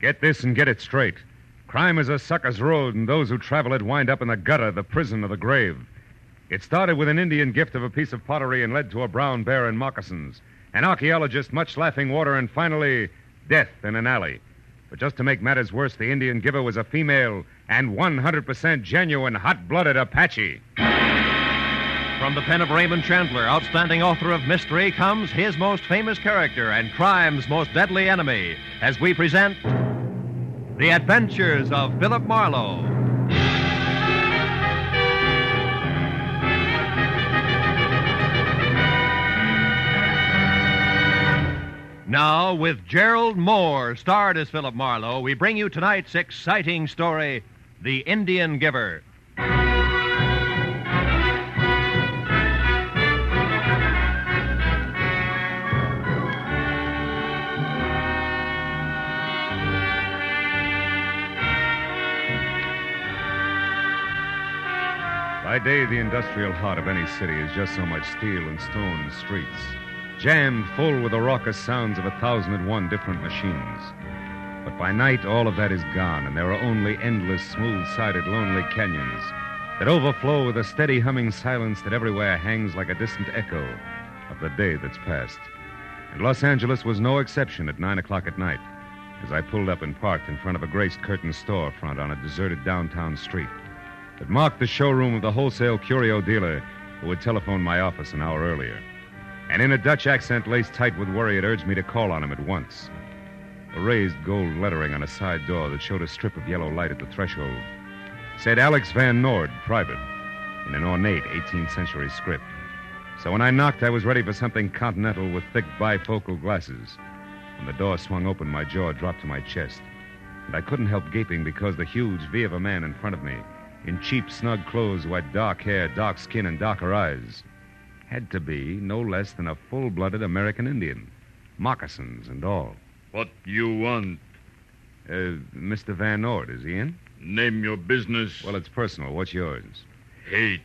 Get this and get it straight. Crime is a sucker's road, and those who travel it wind up in the gutter, the prison, or the grave. It started with an Indian gift of a piece of pottery and led to a brown bear and moccasins, an archaeologist, much laughing water, and finally, death in an alley. But just to make matters worse, the Indian giver was a female and 100% genuine, hot blooded Apache. From the pen of Raymond Chandler, outstanding author of mystery, comes his most famous character and crime's most deadly enemy, as we present The Adventures of Philip Marlowe. Now, with Gerald Mohr, starred as Philip Marlowe, we bring you tonight's exciting story The Indian Giver. By day, the industrial heart of any city is just so much steel and stone and streets, jammed full with the raucous sounds of a thousand and one different machines. But by night, all of that is gone, and there are only endless, smooth sided, lonely canyons that overflow with a steady humming silence that everywhere hangs like a distant echo of the day that's passed. And Los Angeles was no exception at 9 o'clock at night as I pulled up and parked in front of a grace curtain storefront on a deserted downtown street. It marked the showroom of the wholesale curio dealer who had telephoned my office an hour earlier. And in a Dutch accent laced tight with worry, it urged me to call on him at once. A raised gold lettering on a side door that showed a strip of yellow light at the threshold said Alex Van Nord, private, in an ornate 18th century script. So when I knocked, I was ready for something continental with thick bifocal glasses. When the door swung open, my jaw dropped to my chest. And I couldn't help gaping because the huge V of a man in front of me, in cheap, snug clothes who had dark hair, dark skin, and darker eyes, had to be no less than a full blooded American Indian. Moccasins and all. What you want? Uh, Mr. Van Nord, is he in? Name your business. Well, it's personal. What's yours? hate.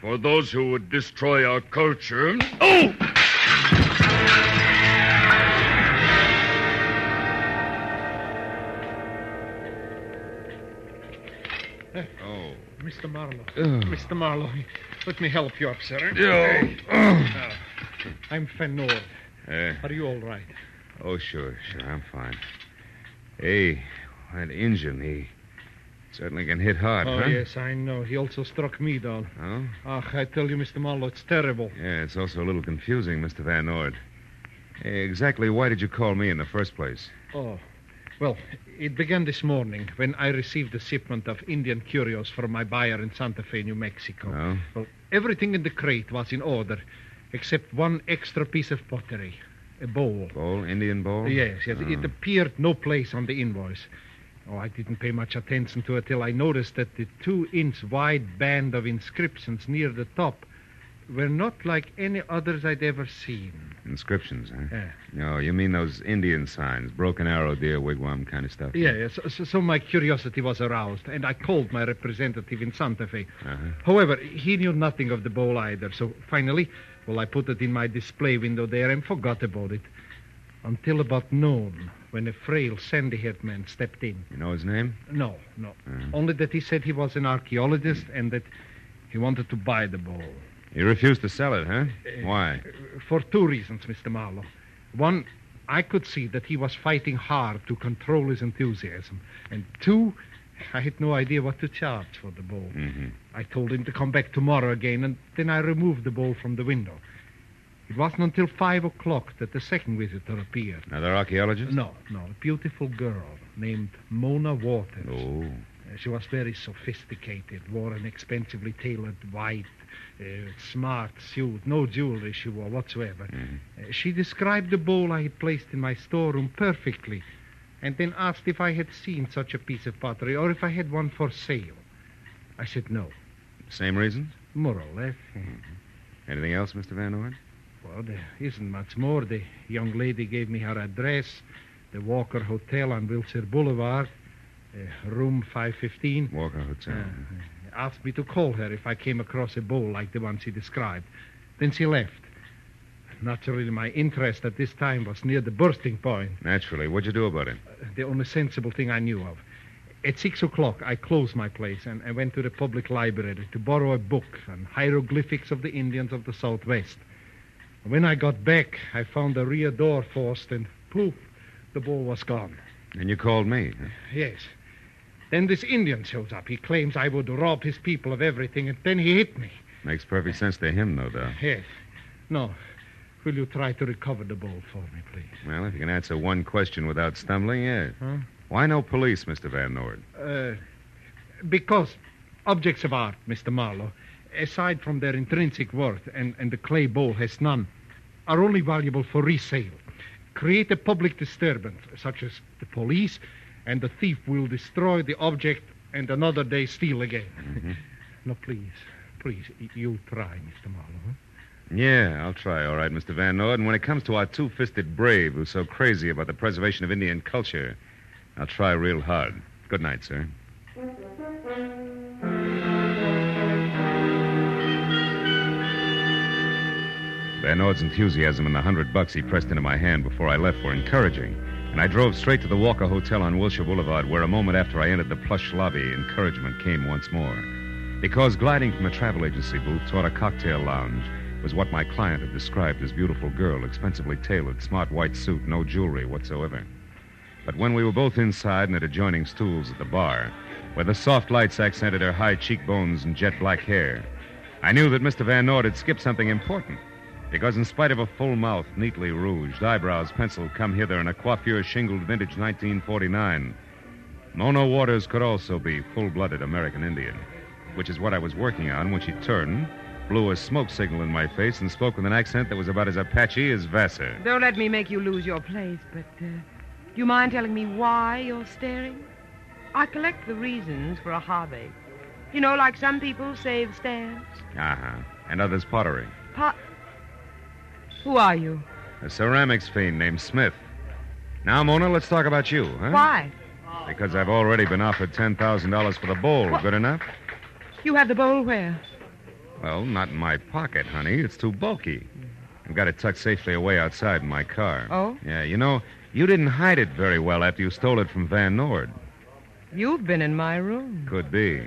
For those who would destroy our culture. Oh! Mr. Marlowe. Ugh. Mr. Marlowe, let me help you up, sir. Oh. Now, I'm Fenor. Uh, Are you all right? oh, sure, sure. I'm fine. Hey, that engine, he certainly can hit hard, oh, huh? yes, I know. He also struck me down. Oh? Ach, I tell you, Mr. Marlowe, it's terrible. Yeah, it's also a little confusing, Mr. Van Nord. Hey, exactly why did you call me in the first place? Oh. Well, it began this morning when I received a shipment of Indian curios from my buyer in Santa Fe, New Mexico. Oh? Well, everything in the crate was in order, except one extra piece of pottery, a bowl. Bowl? Indian bowl? Yes, yes. Oh. It ah. appeared no place on the invoice. Oh, I didn't pay much attention to it till I noticed that the two inch wide band of inscriptions near the top were not like any others I'd ever seen. Inscriptions, huh? Yeah. No, you mean those Indian signs, broken arrow, deer wigwam kind of stuff? Yeah, yeah. So, so, so my curiosity was aroused, and I called my representative in Santa Fe. Uh-huh. However, he knew nothing of the bowl either, so finally, well, I put it in my display window there and forgot about it. Until about noon, when a frail, sandy haired man stepped in. You know his name? No, no. Mhm. Only that he said he was an archaeologist and that he wanted to buy the bowl. You refused to sell it, huh? Uh, Why? For two reasons, Mr. Marlowe. One, I could see that he was fighting hard to control his enthusiasm. And two, I had no idea what to charge for the bowl. Mm-hmm. I told him to come back tomorrow again, and then I removed the bowl from the window. It wasn't until five o'clock that the second visitor appeared. Another archaeologist? No, no, a beautiful girl named Mona Waters. Oh. Uh, She was very sophisticated, wore an expensively tailored white, uh, smart suit, no jewelry she wore whatsoever. Mhm. Uh, she described the bowl I had placed in my storeroom perfectly, and then asked if I had seen such a piece of pottery or if I had one for sale. I said no, Same reasons? more or less. Anything else, Mr. Van Nord? Well, there isn't much more. The young lady gave me her address, the Walker Hotel on Wilshire Boulevard, uh, room 515. Walker Hotel. Uh, asked me to call her if I came across a bowl like the one she described. Then she left. Naturally, my interest at this time was near the bursting point. Naturally. What'd you do about it? Uh, the only sensible thing I knew of. At six o'clock, I closed my place and I went to the public library to borrow a book on hieroglyphics of the Indians of the Southwest. When I got back, I found the rear door forced and poof, the ball was gone. And you called me. huh? Yes. Then this Indian shows up. He claims I would rob his people of everything, and then he hit me. Makes perfect sense to him, no doubt. Yes. No. Will you try to recover the ball for me, please? Well, if you can answer one question without stumbling, yes. Huh? Why no police, Mr. Van Nord? Uh, because objects of art, Mr. Marlowe, aside from their intrinsic worth, and, and the clay bowl has none, are only valuable for resale. Create a public disturbance, such as the police, and the thief will destroy the object and another day steal again. Mm-hmm. no, please, please, you try, Mr. Marlowe. Yeah, I'll try, all right, Mr. Van Nord. And when it comes to our two fisted brave who's so crazy about the preservation of Indian culture, I'll try real hard. Good night, sir. Van Nord's enthusiasm and the hundred bucks he pressed into my hand before I left were encouraging, and I drove straight to the Walker Hotel on Wilshire Boulevard, where a moment after I entered the plush lobby, encouragement came once more. Because gliding from a travel agency booth toward a cocktail lounge was what my client had described as beautiful girl, expensively tailored, smart white suit, no jewelry whatsoever. But when we were both inside and at adjoining stools at the bar, where the soft lights accented her high cheekbones and jet black hair, I knew that Mr. Van Nord had skipped something important. Because in spite of a full mouth, neatly rouged, eyebrows penciled come hither, and a coiffure shingled vintage 1949, Mona Waters could also be full blooded American Indian, which is what I was working on when she turned, blew a smoke signal in my face, and spoke with an accent that was about as Apache as Vassar. Don't let me make you lose your place, but uh, do you mind telling me why you're staring? I collect the reasons for a hobby. You know, like some people save stamps. Uh huh. And others pottery. Pot. Who are you? A ceramics fiend named Smith. Now, Mona, let's talk about you, huh? Why? Because I've already been offered $10,000 for the bowl. What? Good enough? You have the bowl where? Well, not in my pocket, honey. It's too bulky. I've got it tucked safely away outside in my car. Oh? Yeah, you know, you didn't hide it very well after you stole it from Van Nord. You've been in my room. Could be.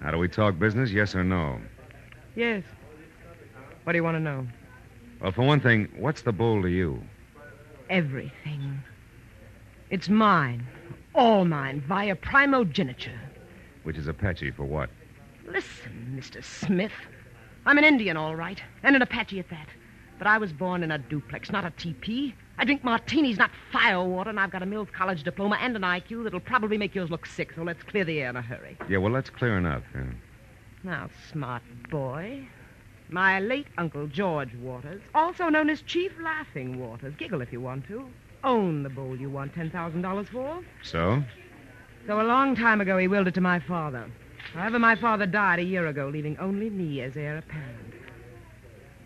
Now, do we talk business, yes or no? Yes. What do you want to know? Well, for one thing, what's the bowl to you? Everything. It's mine. All mine, via primogeniture. Which is Apache for what? Listen, Mr. Smith. I'm an Indian, all right, and an Apache at that. But I was born in a duplex, not a teepee. I drink martinis, not firewater, and I've got a Mills College diploma and an IQ that'll probably make yours look sick, so let's clear the air in a hurry. Yeah, well, that's clear enough. Yeah. Now, smart boy. My late Uncle George Waters, also known as Chief Laughing Waters, giggle if you want to, owned the bowl you want $10,000 for. So? So a long time ago, he willed it to my father. However, my father died a year ago, leaving only me as heir apparent.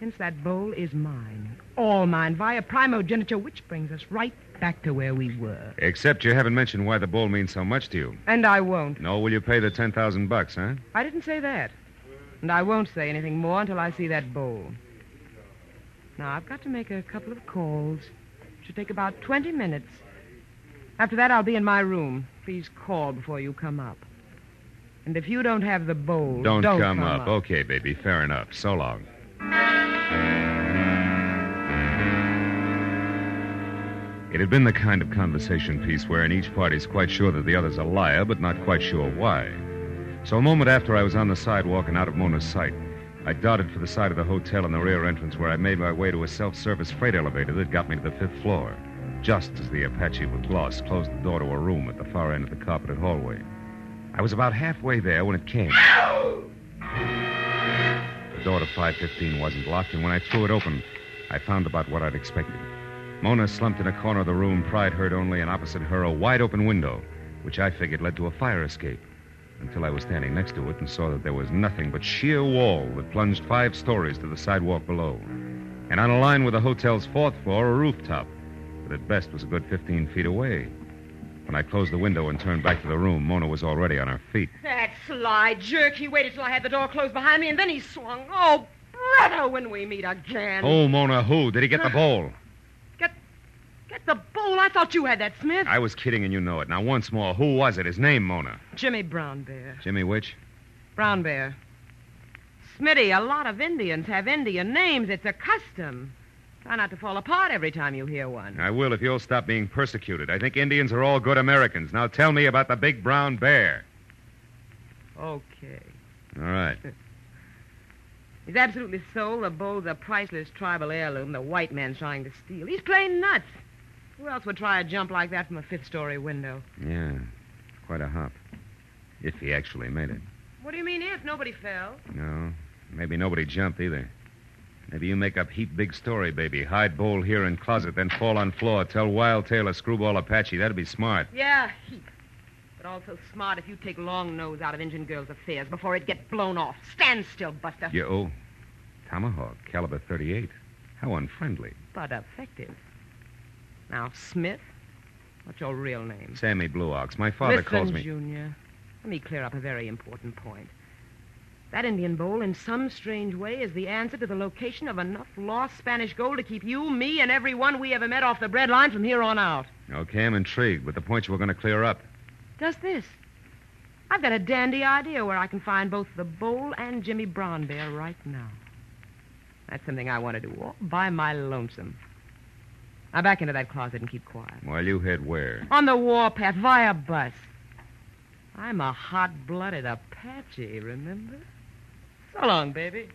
Hence, that bowl is mine. All mine, via primogeniture, which brings us right back to where we were. Except you haven't mentioned why the bowl means so much to you. And I won't. No, will you pay the 10000 bucks, huh? I didn't say that. And I won't say anything more until I see that bowl. Now, I've got to make a couple of calls. It Should take about 20 minutes. After that, I'll be in my room. Please call before you come up. And if you don't have the bowl, Don't, don't come, come up. Okay, baby, fair enough. So long. It had been the kind of conversation piece wherein each party's quite sure that the other's a liar, but not quite sure why. So a moment after I was on the sidewalk and out of Mona's sight, I darted for the side of the hotel in the rear entrance where I made my way to a self-service freight elevator that got me to the fifth floor, just as the Apache with gloss closed the door to a room at the far end of the carpeted hallway. I was about halfway there when it came. The door to 515 wasn't locked, and when I threw it open, I found about what I'd expected. Mona slumped in a corner of the room, pride heard only, and opposite her a wide open window, which I figured led to a fire escape, until I was standing next to it and saw that there was nothing but sheer wall that plunged five stories to the sidewalk below. And on a line with the hotel's fourth floor, a rooftop, that at best was a good 15 feet away. When I closed the window and turned back to the room, Mona was already on her feet. That sly jerk. He waited till I had the door closed behind me, and then he swung. Oh, brother, when we meet again. Oh, Mona, who? Did he get the bowl? Get, the bowl I thought you had that, Smith. I was kidding and you know it. Now, once more, who was it? His name, Mona. Jimmy Brown Bear. Jimmy which? Brown Bear. Smitty, a lot of Indians have Indian names. It's a custom. Try not to fall apart every time you hear one. I will if you'll stop being persecuted. I think Indians are all good Americans. Now tell me about the big brown bear. Okay. All right. He's absolutely sold the bull's a priceless tribal heirloom the white man's trying to steal. He's plain nuts. Who else would try a jump like that from a fifth story window? Yeah. Quite a hop. If he actually made it. What do you mean if? Nobody fell. No. Maybe nobody jumped either. Maybe you make up heap big story, baby. Hide bowl here in closet, then fall on floor. Tell Wild Tail a screwball Apache. That'd be smart. Yeah, heap. But also smart if you take long nose out of Injun girls' affairs before it get blown off. Stand still, Buster. You oh. Tomahawk, caliber 38. How unfriendly. But effective. Now, Smith, what's your real name? Sammy Blue Ox. My father Listen, calls me. Junior. Let me clear up a very important point. That Indian bowl, in some strange way, is the answer to the location of enough lost Spanish gold to keep you, me, and everyone we ever met off the bread line from here on out. Okay, I'm intrigued, but the point you were going to clear up. Just this. I've got a dandy idea where I can find both the bowl and Jimmy Brown Bear right now. That's something I want to do all by my lonesome. Now back into that closet and keep quiet. While you head where? On the warpath via bus. I'm a hot-blooded Apache, remember? So long, baby.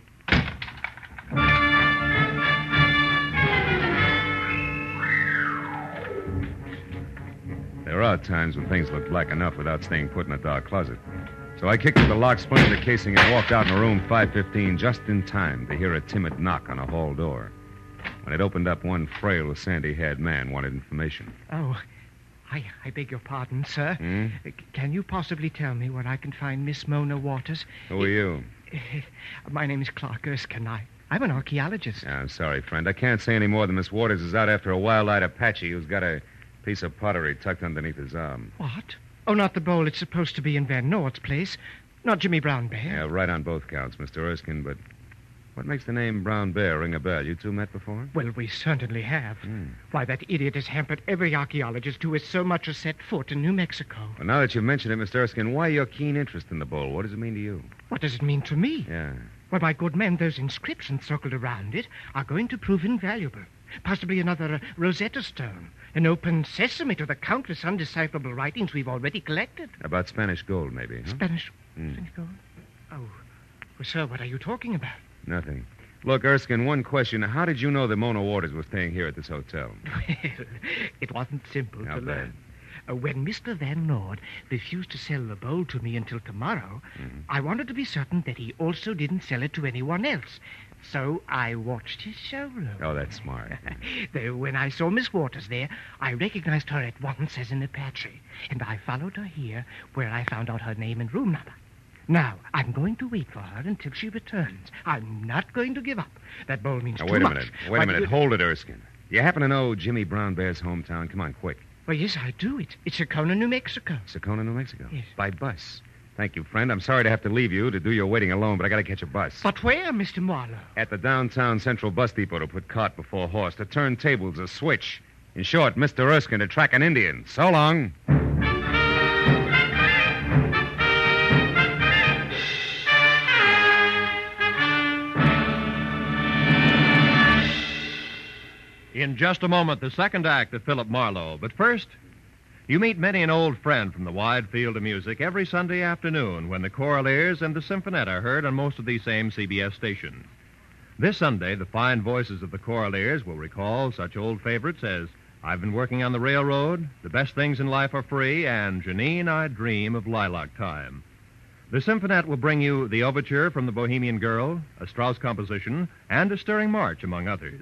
There are times when things look black enough without staying put in a dark closet. So I kicked through the lock, splintered the casing, and walked out in room 515 just in time to hear a timid knock on a hall door. When it opened up, one frail, sandy-haired man wanted information. Oh, I, I beg your pardon, sir. Hmm? C- Can you possibly tell me where I can find Miss Mona Waters? Who are you? My name is Clark Erskine. I, I'm an archaeologist. Yeah, I'm sorry, friend. I can't say any more than Miss Waters is out after a wild-eyed Apache who's got a piece of pottery tucked underneath his arm. What? Oh, not the bowl. It's supposed to be in Van Nord's place. Not Jimmy Brown Bear. Yeah, right on both counts, Mr. Erskine, but what makes the name Brown Bear ring a bell? You two met before? Well, we certainly have. Hmm. Why, that idiot has hampered every archaeologist who has so much as set foot in New Mexico. Well, now that you've mentioned it, Mr. Erskine, why your keen interest in the bowl? What does it mean to you? What does it mean to me? Yeah. Well, my good man, those inscriptions circled around it are going to prove invaluable. Possibly another uh, Rosetta Stone. An open sesame to the countless undecipherable writings we've already collected. About Spanish gold, maybe, huh? Spanish. Hmm. Spanish gold? Oh. Well, sir, what are you talking about? Nothing. Look, Erskine, one question. How did you know that Mona Waters was staying here at this hotel? Well, it wasn't simple How to bad? learn. Uh, when Mr. Van Nord refused to sell the bowl to me until tomorrow, Mhm. I wanted to be certain that he also didn't sell it to anyone else. So I watched his showroom. Oh, that's smart. Though when I saw Miss Waters there, I recognized her at once as an Apache, and I followed her here, where I found out her name and room number. Now, I'm going to wait for her until she returns. I'm not going to give up. That bowl means Now, too wait a much. minute. Wait Why, a minute. you- Hold it, Erskine. You happen to know Jimmy Brown Bear's hometown? Come on, quick. Well, yes, I do. It's, it's Sakona, New Mexico. Sakona, New Mexico. Yes. By bus. Thank you, friend. I'm sorry to have to leave you to do your waiting alone, but I got to catch a bus. But where, Mr. Marlowe? At the downtown Central Bus Depot to put cart before horse, to turn tables, a switch. In short, Mr. Erskine to track an Indian. So long. In just a moment, the second act of Philip Marlowe. But first, you meet many an old friend from the wide field of music every Sunday afternoon when the Choraleers and the Symphonette are heard on most of these same CBS stations. This Sunday, the fine voices of the Choraleers will recall such old favorites as I've Been Working on the Railroad, The Best Things in Life Are Free, and Jeannine, I Dream of Lilac Time. The Symphonette will bring you the overture from the Bohemian Girl, a Strauss composition, and a stirring march, among others.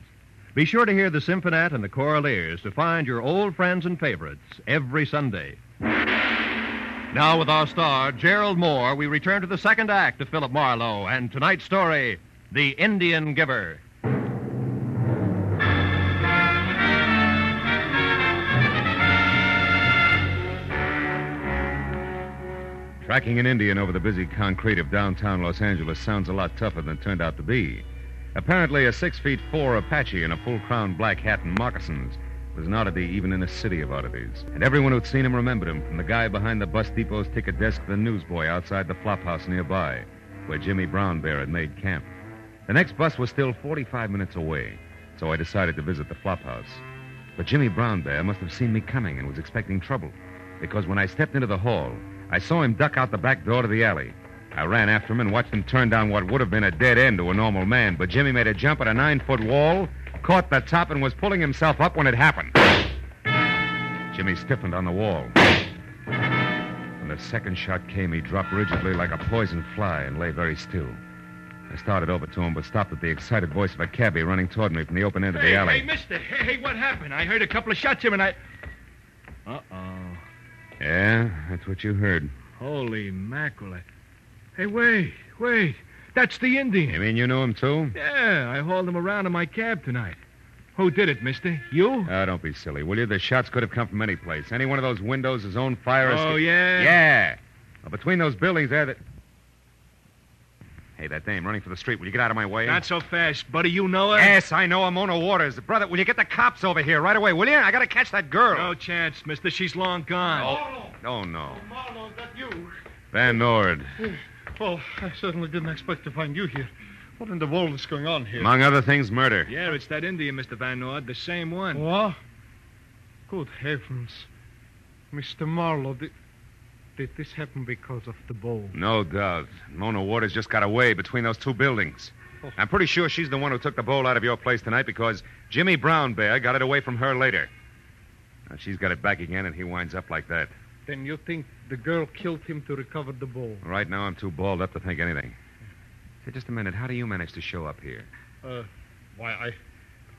Be sure to hear the Symphonette and the Choraleers to find your old friends and favorites every Sunday. Now, with our star, Gerald Mohr, we return to the second act of Philip Marlowe and tonight's story, The Indian Giver. Tracking an Indian over the busy concrete of downtown Los Angeles sounds a lot tougher than it turned out to be. Apparently, a six feet four Apache in a full crown black hat and moccasins was an oddity even in a city of oddities. And everyone who'd seen him remembered him, from the guy behind the bus depot's ticket desk to the newsboy outside the flop house nearby, where Jimmy Brown Bear had made camp. The next bus was still 45 minutes away, so I decided to visit the flop house. But Jimmy Brown Bear must have seen me coming and was expecting trouble, because when I stepped into the hall, I saw him duck out the back door to the alley. I ran after him and watched him turn down what would have been a dead end to a normal man, but Jimmy made a jump at a nine foot wall, caught the top, and was pulling himself up when it happened. Jimmy stiffened on the wall. When the second shot came, he dropped rigidly like a poisoned fly and lay very still. I started over to him, but stopped at the excited voice of a cabbie running toward me from the open end of the Hey, alley. hey, mister. Hey, hey, what happened? I heard a couple of shots here and I. Uh-oh. Yeah, that's what you heard. Holy mackerel. Hey, wait, wait. That's the Indian. You mean you knew him, too? Yeah, I hauled him around in my cab tonight. Who did it, mister? You? Oh, don't be silly, will you? The shots could have come from any place. Any one of those windows, his own fire escape. Oh, yeah? Yeah. Well, between those buildings there, that. Hey, that dame running for the street. Will you get out of my way? Not so fast, buddy. You know her? Yes, I know her, Mona Waters. Brother, will you get the cops over here right away, will you? I gotta catch that girl. No chance, mister. She's long gone. Oh, oh no. Marlowe, is that you? Van Nord. Well, I certainly didn't expect to find you here. What in the world is going on here? Among other things, murder. Yeah, it's that Indian, Mr. Van Nord. The same one. What? Good heavens. Mr. Marlowe, did, did this happen because of the bowl? No doubt. Mona Waters just got away between those two buildings. Oh. I'm pretty sure she's the one who took the bowl out of your place tonight because Jimmy Brown Bear got it away from her later. Now she's got it back again, and he winds up like that. Then you think the girl killed him to recover the bowl? Right now, I'm too balled up to think anything. Say, just a minute. How do you manage to show up here? Uh, why, I,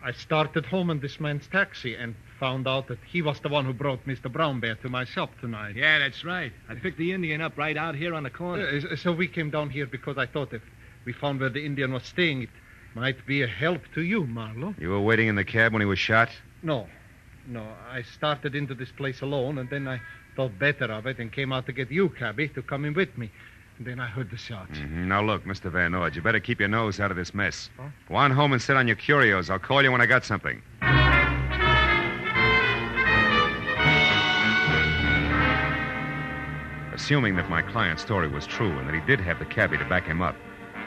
I started home in this man's taxi and found out that he was the one who brought Mr. Brown Bear to my shop tonight. Yeah, that's right. I picked the Indian up right out here on the corner. Uh, so we came down here because I thought if we found where the Indian was staying, it might be a help to you, Marlowe. You were waiting in the cab when he was shot? No, no. I started into this place alone, and then I thought better of it and came out to get you, cabby, to come in with me. And then I heard the shots. hmm Now, look, Mr. Van Nord, you better keep your nose out of this mess. Huh? Go on home and sit on your curios. I'll call you when I got something. Assuming that my client's story was true and that he did have the cabbie to back him up,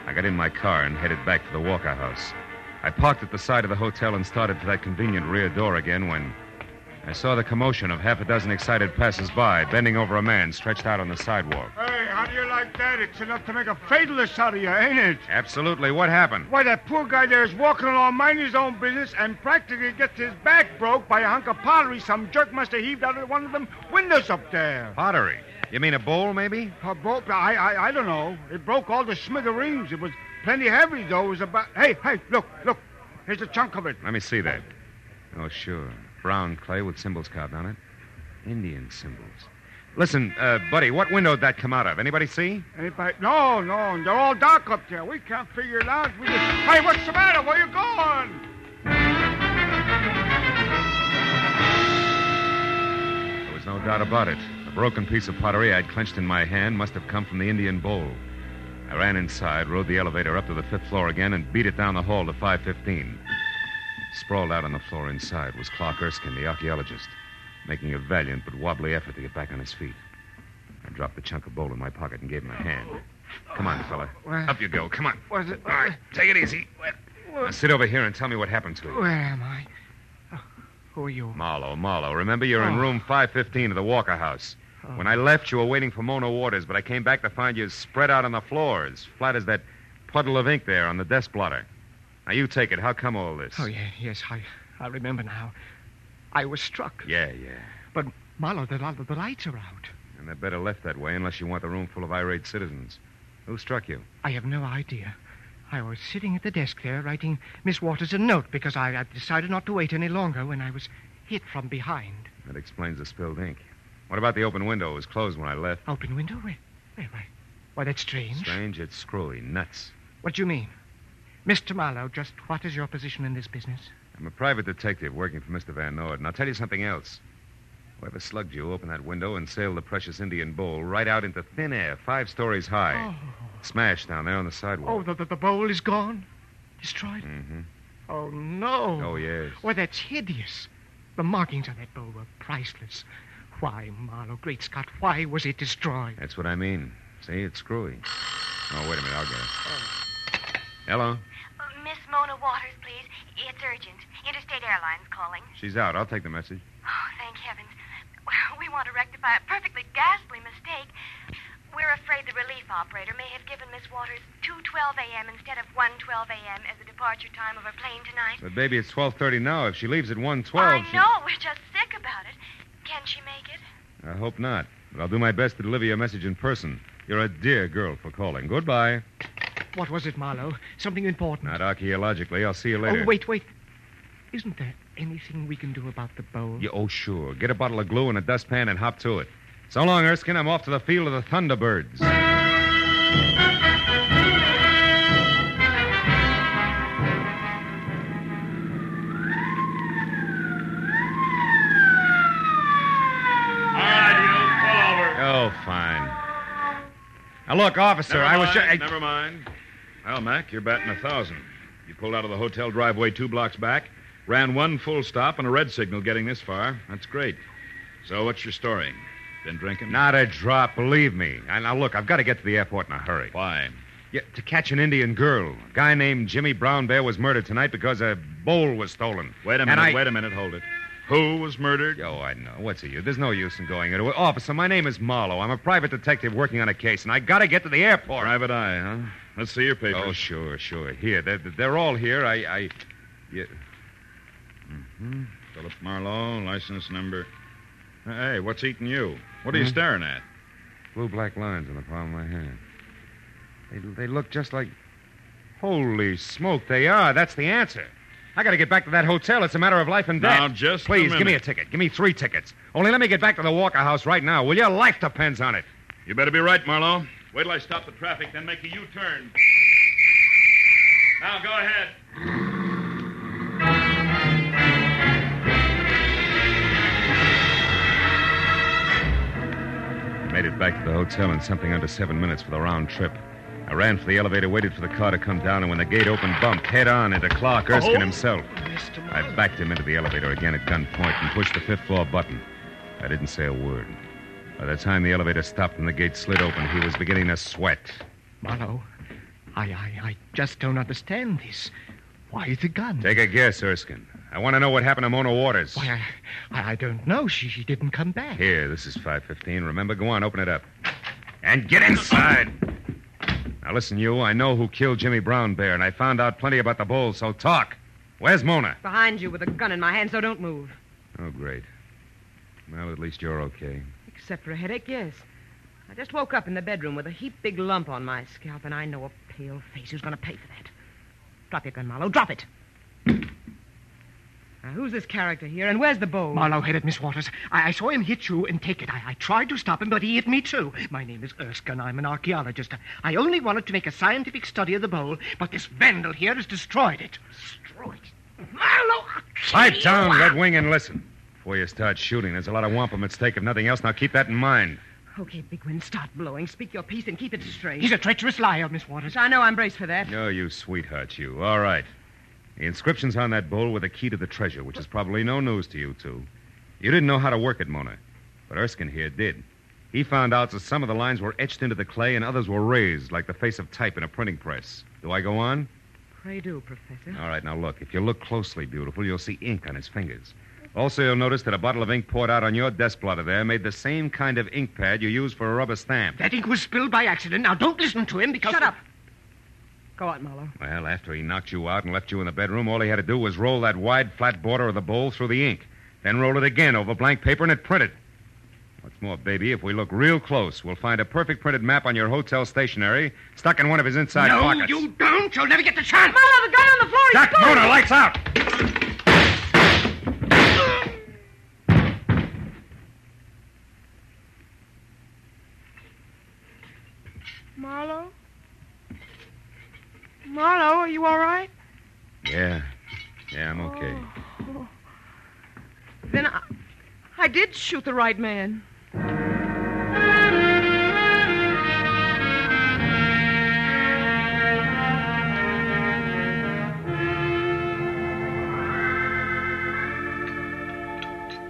I got in my car and headed back to the Walker House. I parked at the side of the hotel and started for that convenient rear door again when I saw the commotion of half a dozen excited passers-by bending over a man stretched out on the sidewalk. Hey, how do you like that? It's enough to make a fatalist out of you, ain't it? Absolutely. What happened? Why, that poor guy there is walking along minding his own business and practically gets his back broke by a hunk of pottery some jerk must have heaved out of one of them windows up there. Pottery. You mean a bowl, maybe? Uh, broke, I, I, I don't know. It broke all the smithereens. It was plenty heavy, though. It was about. Hey, hey, look, look. Here's a chunk of it. Let me see that. Oh, sure. Brown clay with symbols carved on it. Indian symbols. Listen, uh, buddy, what window did that come out of? Anybody see? Anybody? No, no, they're all dark up there. We can't figure it out. We just... Hey, what's the matter? Where you going? There was no doubt about it. The broken piece of pottery I'd clenched in my hand must have come from the Indian bowl. I ran inside, rode the elevator up to the fifth floor again, and beat it down the hall to 515. Sprawled out on the floor inside was Clark Erskine, the archaeologist, making a valiant but wobbly effort to get back on his feet. I dropped the chunk of bowl in my pocket and gave him a hand. Come on, fella. Up you go. Come on. All right, take it easy. Now sit over here and tell me what happened to you. Where am I? Oh, who are you? Marlowe, Marlowe. Remember, you're in Oh. room 515 of the Walker House. Oh. When I left, you were waiting for Mona Waters, but I came back to find you spread out on the floor, as flat as that puddle of ink there on the desk blotter. Now, you take it. How come all this? Oh, yeah, yes, I, I remember now. I was struck. Yeah, yeah. But, Marlowe, the, the, lights are out. And they're better left that way unless you want the room full of irate citizens. Who struck you? I have no idea. I was sitting at the desk there writing Miss Waters a note because I, I decided not to wait any longer when I was hit from behind. That explains the spilled ink. What about the open window? It was closed when I left. Open window? Where? Where? Why, why that's strange. Strange, it's screwy. Nuts. What do you mean? Mr. Marlowe, just what is your position in this business? I'm a private detective working for Mr. Van Nord, and I'll tell you something else. Whoever slugged you opened that window and sailed the precious Indian bowl right out into thin air, five stories high. Oh. Smashed down there on the sidewalk. Oh, the, the, the bowl is gone? Destroyed? Mm-hmm. Oh, no. Oh, yes. Why, that's hideous. The markings on that bowl were priceless. Why, Marlowe, great Scott, why was it destroyed? That's what I mean. See, it's screwy. Oh, wait a minute. I'll get it. Hello? Mona Waters, please. It's urgent. Interstate Airlines calling. She's out. I'll take the message. Oh, thank heavens. We want to rectify a perfectly ghastly mistake. We're afraid the relief operator may have given Miss Waters 2:12 a.m. instead of 1:12 a.m. as the departure time of her plane tonight. But, baby, it's 12.30 now. If she leaves at 1.12... I she- know. We're just sick about it. Can she make it? I hope not. But I'll do my best to deliver your message in person. You're a dear girl for calling. Goodbye. What was it, Marlowe? Something important. Not archaeologically. I'll see you later. Oh, wait, wait. Isn't there anything we can do about the bowl? Yeah, oh, sure. Get a bottle of glue and a dustpan and hop to it. So long, Erskine. I'm off to the field of the Thunderbirds. All right, you. Pull over. Oh, fine. Now, look, officer, Never I was... mind, ju- I- Never mind. Well, Mac, you're batting a thousand. You pulled out of the hotel driveway two blocks back, ran one full stop and a red signal getting this far. That's great. So, what's your story? Been drinking? Not a drop, believe me. Now, look, I've got to get to the airport in a hurry. Why? Yeah, to catch an Indian girl. A guy named Jimmy Brown Bear was murdered tonight because a bowl was stolen. Wait a minute. I- Wait a minute. Hold it. Who was murdered? Oh, I know. What's the use? There's no use in going into it. Officer, my name is Marlowe. I'm a private detective working on a case, and I got to get to the airport. Private eye, huh? Let's see your papers. Oh, sure, sure. Here, they're, they're all here. I, I, yeah. Mm-hmm. Philip Marlowe, license number. Hey, what's eating you? What are you Hmm? staring at? Blue black lines on the palm of my hand. They, they look just like. Holy smoke, they are. That's the answer. I got to get back to that hotel. It's a matter of life and death. Now, just Please, give me a ticket. Give me three tickets. Only let me get back to the Walker House right now, will you? Life depends on it. You better be right, Marlowe. Wait till I stop the traffic, then make a U-turn. Now, go ahead. Made it back to the hotel in something under seven minutes for the round trip. I ran for the elevator, waited for the car to come down, and when the gate opened, bumped head on into Clark Erskine Oh. himself. I backed him into the elevator again at gunpoint and pushed the fifth floor button. I didn't say a word. By the time the elevator stopped and the gate slid open, he was beginning to sweat. Marlowe, I, I, I just don't understand this. Why is the gun? Take a guess, Erskine. I want to know what happened to Mona Waters. Why, I, I, I don't know. She, she didn't come back. Here, this is 515. Remember, go on, open it up. And get inside. Now, listen, you. I know who killed Jimmy Brown Bear, and I found out plenty about the bull, so talk. Where's Mona? Behind you with a gun in my hand, so don't move. Oh, great. Well, at least you're okay. Except for a headache, yes. I just woke up in the bedroom with a heap big lump on my scalp, and I know a pale face who's going to pay for that. Drop your gun, Marlowe. Drop it. Now, who's this character here, and where's the bowl? Marlowe hit it, Miss Waters. I, I saw him hit you and take it. I, I tried to stop him, but he hit me too. My name is Erskine. I'm an archaeologist. I only wanted to make a scientific study of the bowl, but this vandal here has destroyed it. Destroyed it. Marlowe! I'll Pipe down, Red Wing, and listen. Before you start shooting, there's a lot of wampum at stake, if nothing else. Now keep that in mind. Okay, Big Wind, start blowing. Speak your piece and keep it straight. He's a treacherous liar, Miss Waters. I know I'm braced for that. No, you sweetheart, you. All right. The inscription's on that bowl with the key to the treasure, which is probably no news to you two. You didn't know how to work it, Mona. But Erskine here did. He found out that some of the lines were etched into the clay and others were raised, like the face of type in a printing press. Do I go on? Pray do, Professor. All right, now look. If you look closely, beautiful, you'll see ink on his fingers. Also, you'll notice that a bottle of ink poured out on your desk blotter there made the same kind of ink pad you use for a rubber stamp. That ink was spilled by accident. Now, don't listen to him because. Shut up. Go on, Marlowe. Well, after he knocked you out and left you in the bedroom, all he had to do was roll that wide, flat border of the bowl through the ink. Then roll it again over blank paper and it printed. What's more, baby, if we look real close, we'll find a perfect printed map on your hotel stationery stuck in one of his inside no, pockets. No, you don't. You'll never get the chance. Marlowe, the gun on the floor! Duck, He's Mona, lights out! Marlowe? Marlowe, are you all right? Yeah. Yeah, I'm okay. Oh. Then I, I did shoot the right man.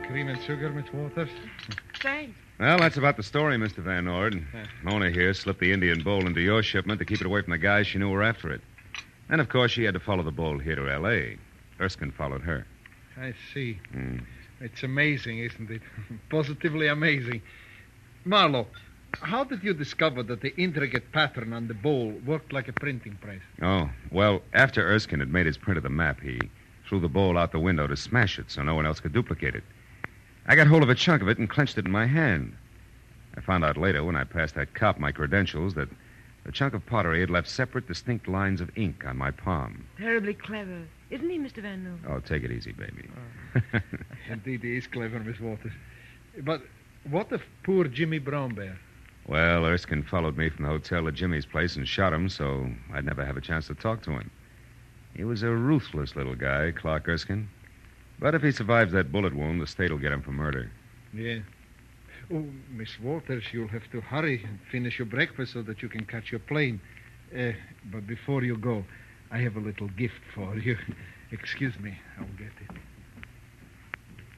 cream and sugar, Miss Waters? Thanks. Well, that's about the story, Mr. Van Nord. Mona here slipped the Indian bowl into your shipment to keep it away from the guys she knew were after it. And, of course, she had to follow the bowl here to L.A. Erskine followed her. I see. Hmm. It's amazing, isn't it? Positively amazing. Marlowe, how did you discover that the intricate pattern on the bowl worked like a printing press? Oh, well, after Erskine had made his print of the map, he threw the bowl out the window to smash it so no one else could duplicate it. I got hold of a chunk of it and clenched it in my hand. I found out later, when I passed that cop my credentials, that the chunk of pottery had left separate, distinct lines of ink on my palm. Terribly clever. Isn't he, Mr. Van Nord? Oh, take it easy, baby. Oh. Indeed, he is clever, Miss Waters. But what of poor Jimmy Brown Bear? Well, Erskine followed me from the hotel to Jimmy's place and shot him, so I'd never have a chance to talk to him. He was a ruthless little guy, Clark Erskine. But if he survives that bullet wound, the state will get him for murder. Yeah. Oh, Miss Waters, you'll have to hurry and finish your breakfast so that you can catch your plane. Uh, but before you go, I have a little gift for you. Excuse me, I'll get it.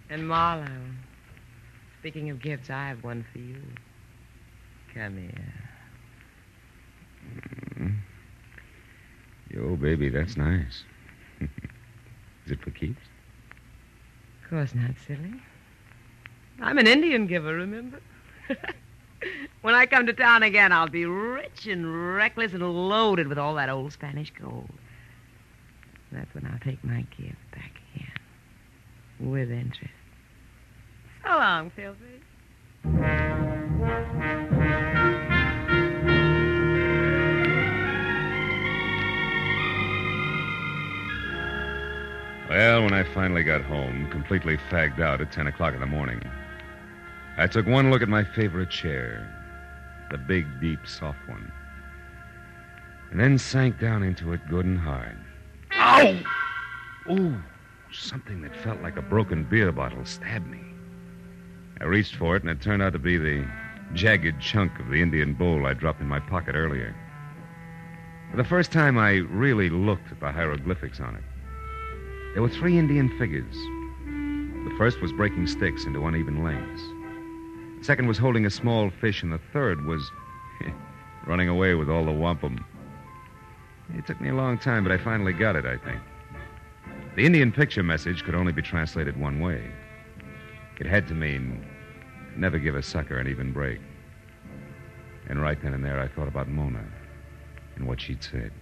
And Marlowe, speaking of gifts, I have one for you. Come here. Mm. Yo, baby, that's nice. Is it for keeps? Of course not, silly. I'm an Indian giver, remember? when I come to town again, I'll be rich and reckless and loaded with all that old Spanish gold. That's when I'll take my gift back again. With interest. So long, Philby. Well, when I finally got home, completely fagged out at 10 o'clock in the morning, I took one look at my favorite chair, the big, deep, soft one, and then sank down into it good and hard. Ow! Ooh, something that felt like a broken beer bottle stabbed me. I reached for it, and it turned out to be the jagged chunk of the Indian bowl I dropped in my pocket earlier. For the first time, I really looked at the hieroglyphics on it. There were three Indian figures. The first was breaking sticks into uneven lengths. The second was holding a small fish, and the third was running away with all the wampum. It took me a long time, but I finally got it, I think. The Indian picture message could only be translated one way. It had to mean never give a sucker an even break. And right then and there, I thought about Mona and what she'd said.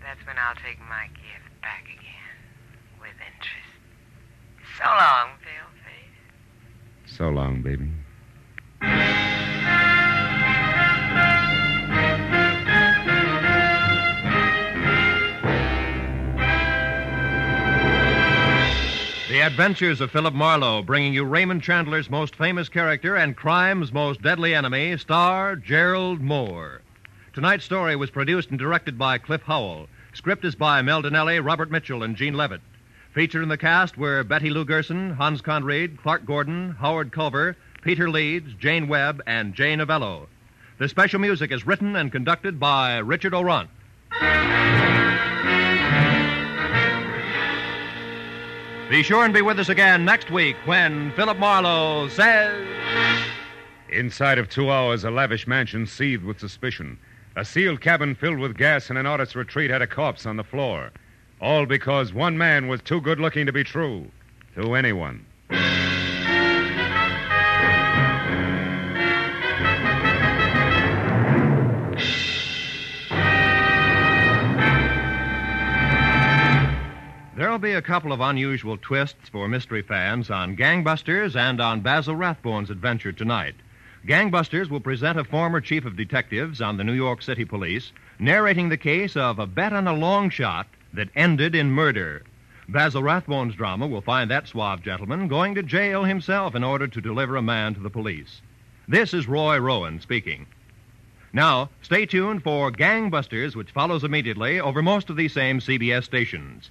That's when I'll take my gift back again. With interest. So long, Philface. So long, baby. The Adventures of Philip Marlowe, bringing you Raymond Chandler's most famous character and crime's most deadly enemy, star Gerald Mohr. Tonight's story was produced and directed by Cliff Howell. Script is by Mel Dinelli, Robert Mitchell, and Gene Levitt. Featured in the cast were Betty Lou Gerson, Hans Conried, Clark Gordon, Howard Culver, Peter Leeds, Jane Webb, and Jane Avello. The special music is written and conducted by Richard Aurandt. Be sure and be with us again next week when Philip Marlowe says. Inside of two hours, a lavish mansion seethed with suspicion. A sealed cabin filled with gas and an artist's retreat had a corpse on the floor. All because one man was too good looking to be true to anyone. There'll be a couple of unusual twists for mystery fans on Gangbusters and on Basil Rathbone's adventure tonight. Gangbusters will present a former chief of detectives on the New York City Police narrating the case of a bet on a long shot that ended in murder. Basil Rathbone's drama will find that suave gentleman going to jail himself in order to deliver a man to the police. This is Roy Rowan speaking. Now, stay tuned for Gangbusters, which follows immediately over most of these same CBS stations.